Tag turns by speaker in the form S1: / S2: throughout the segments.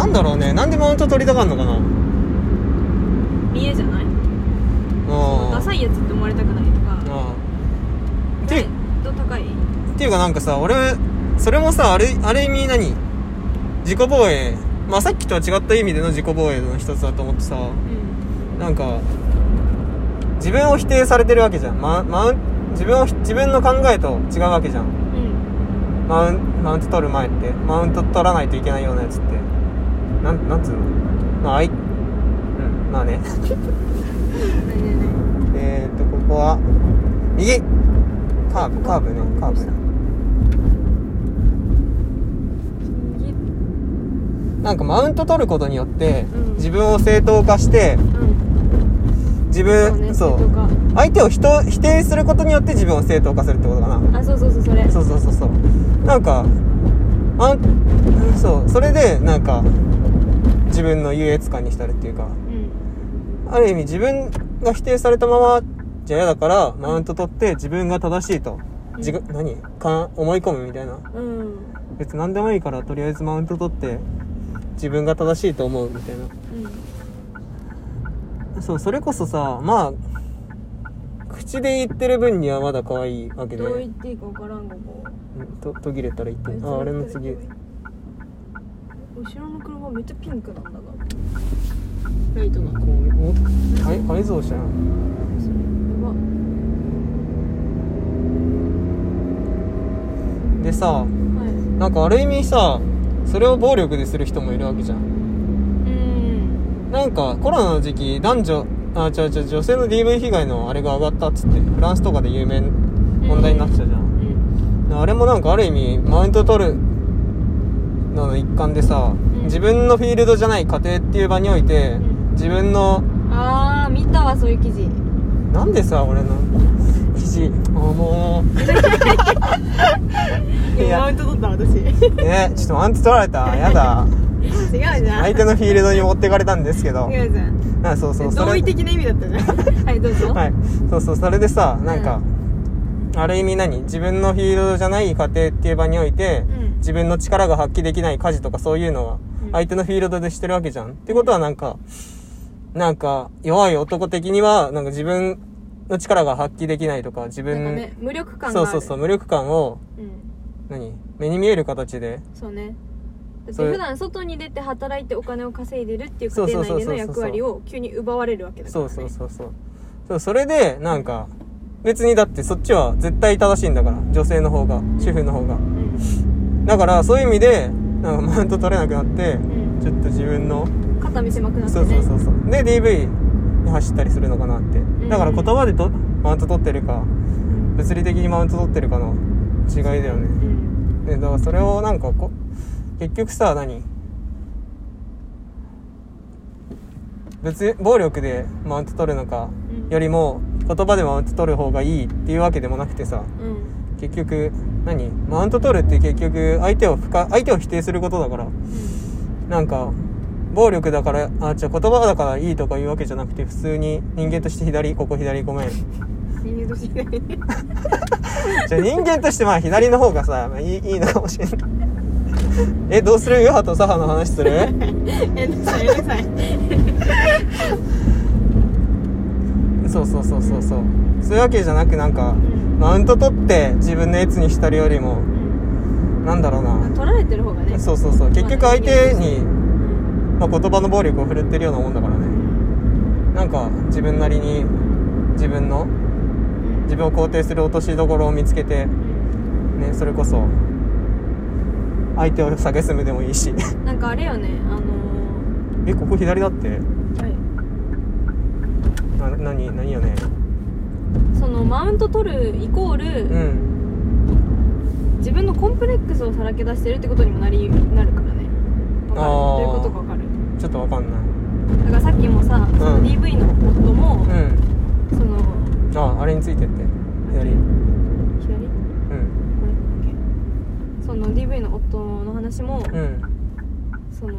S1: なんだろうね。なんでマウント取りたがんのかな？
S2: 見えじゃない？
S1: うん
S2: ダサいやつって思われたくないとか。
S1: うんって
S2: 度高い？
S1: っていうかなんかさ俺それもさあるある意味何？自己防衛。まあさっきとは違った意味での自己防衛の一つだと思ってさ。
S2: うん。
S1: なんか自分を否定されてるわけじゃん、ま、マウン自分を自分の考えと違うわけじゃん。
S2: うん。
S1: マウンマウント取る前って。マウント取らないといけないようなやつってなんなんつうの？まああい？うん。まあね。
S2: ねえ
S1: っとここは？右。カーブカーブね。カーブ。なんかマウント取ることによって、
S2: うん。
S1: 自分を正当化して
S2: うん。
S1: 自
S2: そうね
S1: 分そう。相手を人否定することによって自分を正当化するってことかな。
S2: あそうそうそうそれ。
S1: そうそうそうそう。なんかあんそう。それでなんか自分の優越感に浸るっていうか
S2: うん。
S1: ある意味自分が否定されたままじゃ嫌だからマウント取って自分が正しいと自分何？か思い込むみたいな。
S2: うん。
S1: 別に何でもいいからとりあえずマウント取って自分が正しいと思うみたいな。
S2: うん。
S1: そうそれこそさまあ口で言ってる分にはまだ可愛いわけで。
S2: どう言っていいか分からんがこ
S1: うんと途切れたら言って。ああれの次
S2: 後ろの車めっちゃピンクなんだがライトが
S1: こうお改改造車やんでさ
S2: はい
S1: なんかある意味さそれを暴力でする人もいるわけじゃん。
S2: うん。
S1: なんかコロナの時期男女あ違う違う女性の DV 被害のあれが上がったっつってフランスとかで有名問題になってたじゃん、
S2: うん。
S1: あれもなんかある意味マウント取るのの一環でさ、
S2: ん。
S1: 自分のフィールドじゃない家庭っていう場において、
S2: うん。
S1: 自分の
S2: ああ見たわそういう記事。
S1: なんでさ俺の記事あもういや。
S2: マウント取った私。違う
S1: ねちょっとマウント取られた？やだ。
S2: じゃん。
S1: 相手のフィールドに持ってかれたんですけど。
S2: 違うじゃん。
S1: あそうそう
S2: 同意的な意味だったじゃん。はいどうぞ。
S1: はい。そうそうそれでさなんか、ある意味何？自分のフィールドじゃない家庭っていう場において、
S2: うん。
S1: 自分の力が発揮できない家事とかそういうのは
S2: うん。
S1: 相手のフィールドでしてるわけじゃん。ってことはなんか、なんか弱い男的にはなんか自分の力が発揮できないとか自分、
S2: なんかね無力感
S1: そうそうそう無力感を
S2: うん。
S1: 何？目に見える形で。
S2: そうね。だっ
S1: それ
S2: て普段外に出て働いてお金を稼いでるっていう
S1: そう
S2: 家庭
S1: そうそうそう
S2: 内での役割を急に奪われるわけだから、
S1: そ
S2: ね、
S1: うそうそうそうそうそれでなんか別にだってそっちは絶対正しいんだから女性の方が主婦の方が。
S2: うん。
S1: だからそういう意味でなんかマウント取れなくなって
S2: うん。
S1: ちょっと自分の
S2: 肩身狭くなって
S1: そう
S2: ね
S1: そうそうそう。で DV に走ったりするのかなって。
S2: ん。
S1: だから言葉でとマウント取ってるか
S2: うん。
S1: 物理的にマウント取ってるかの違いだよね。
S2: うん。
S1: でだからそれをなんかこ結局さ何？別に暴力でマウント取るのか
S2: うん
S1: よりも言葉でマウント取る方がいいっていうわけでもなくてさ
S2: うん。
S1: 結局何？マウント取るって結局相手を不可相手を否定することだから。なんか暴力だからあじゃあ言葉だからいいとか言うわけじゃなくて普通に人間として左ここ左ごめん。
S2: 人間として
S1: じゃあ人間としてまあ左の方がさ、まあ、いいいいのかもしれない。えどうする？右派と左派の話する？
S2: えんななさい
S1: そうそうそうそうそう。そういうわけじゃなくなんか
S2: うん
S1: マウント取って自分のやつにしたるよりも
S2: うん
S1: なんだろうな。
S2: 取られてる方がね。
S1: そうそうそう。結局相手に、
S2: うん
S1: まあ、言葉の暴力を振るってるようなもんだからね。なんか自分なりに自分の
S2: うん
S1: 自分を肯定する落としどころを見つけて
S2: うん
S1: ねそれこそ相手を蔑むでもいいし。
S2: なんかあれよねあの
S1: えここ左だって何何よね
S2: そのマウント取るイコール、
S1: うん。
S2: 自分のコンプレックスをさらけ出してるってことにもなりなるからね。わかる？どういうことかわかる？
S1: ちょっとわかんない。
S2: だからさっきもさ、その DV の夫も、
S1: うん。
S2: その
S1: ああれについてって。左
S2: 左？
S1: うん。
S2: これ？OK その DV の夫の話も、
S1: うん。
S2: その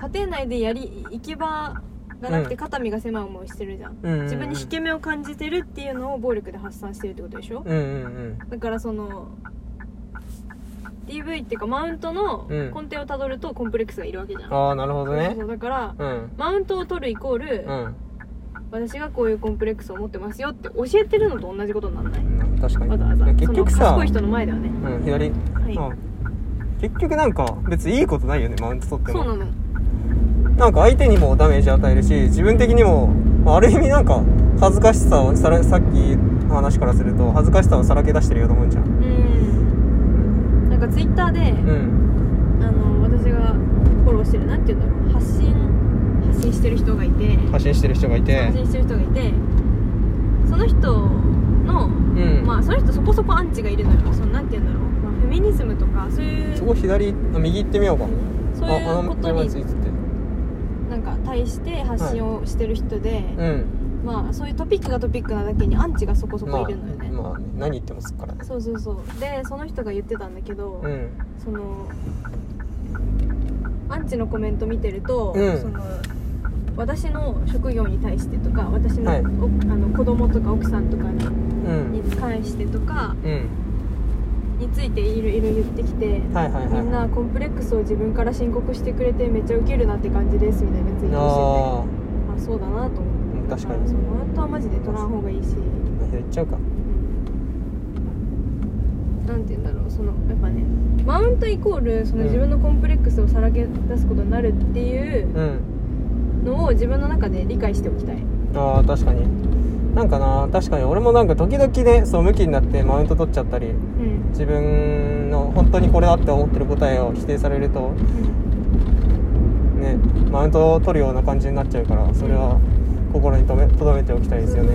S2: 家庭内でやり行き場がなくて
S1: うん
S2: 肩身が狭い思いしてるじゃん、
S1: うんうんうん。
S2: 自分に引け目を感じてるっていうのを暴力で発散してるってことでしょ、
S1: うんうん
S2: だからその DV っていうかマウントの
S1: うん。
S2: 根底をたどるとコンプレックスがいるわけじゃん、
S1: ああなるほどね。
S2: だから、
S1: うん。
S2: マウントを取るイコール、
S1: うん。
S2: 私がこういうコンプレックスを持ってますよって教えてるのと同じことにならない？
S1: うん確かに。
S2: わざわざ。
S1: 結局さ
S2: 賢い人の前ではね。
S1: うん左、
S2: はい。
S1: うん。結局なんか別にいいことないよねマウント取っても。
S2: そうなの
S1: なんか相手にもダメージ与えるし自分的にもまあある意味なんか恥ずかしさをさらさっきの話からすると恥ずかしさをさらけ出してるようなもんじゃん。
S2: うん。なんかツイッターで、
S1: うん。
S2: あの私がフォローしてるなんて言うんだろう発信発信してる人がいて
S1: 発信してる人がいて。
S2: 発信してる人がいてその人の、
S1: うん。
S2: まあその人そこそこアンチがいるのよ。そのなんて言うんだろう、まあ、フェミニズムとかそういう
S1: そこ左あ右行ってみようか。
S2: そういうこと
S1: 車に
S2: なんか対して発信をしてる人で、
S1: うん。
S2: まあそういうトピックがトピックなだけにアンチがそこそこ
S1: まあ
S2: いるのよね、
S1: まあ何言ってもすっからね。
S2: そうそうそう。でその人が言ってたんだけど、
S1: うん。
S2: そのアンチのコメント見てると、
S1: うん。
S2: その私の職業に対してとか私の,、
S1: はい。
S2: おあの子供とか奥さんとかに
S1: うん。
S2: に関してとか
S1: うん
S2: についていろいろ言ってきて、
S1: はいはいはい。
S2: みんなコンプレックスを自分から申告してくれてめっちゃウケるなって感じですみたいなツイートしてて。
S1: あ
S2: あそうだなと思って。
S1: うん確かに。
S2: そのマウントはマジで取らん方がいいし。
S1: あ左行っちゃうか。
S2: なんて言うんだろう。そのやっぱねマウントイコールその自分のコンプレックスをさらけ出すことになるっていう
S1: うん。
S2: のを自分の中で理解しておきたい。
S1: ああ確かになんかな確かに俺もなんか時々ねそう向きになってマウント取っちゃったり
S2: うん。
S1: 自分の本当にこれだって思ってる答えを否定されるとねマウントを取るような感じになっちゃうからそれは心に留め留めておきたいですよね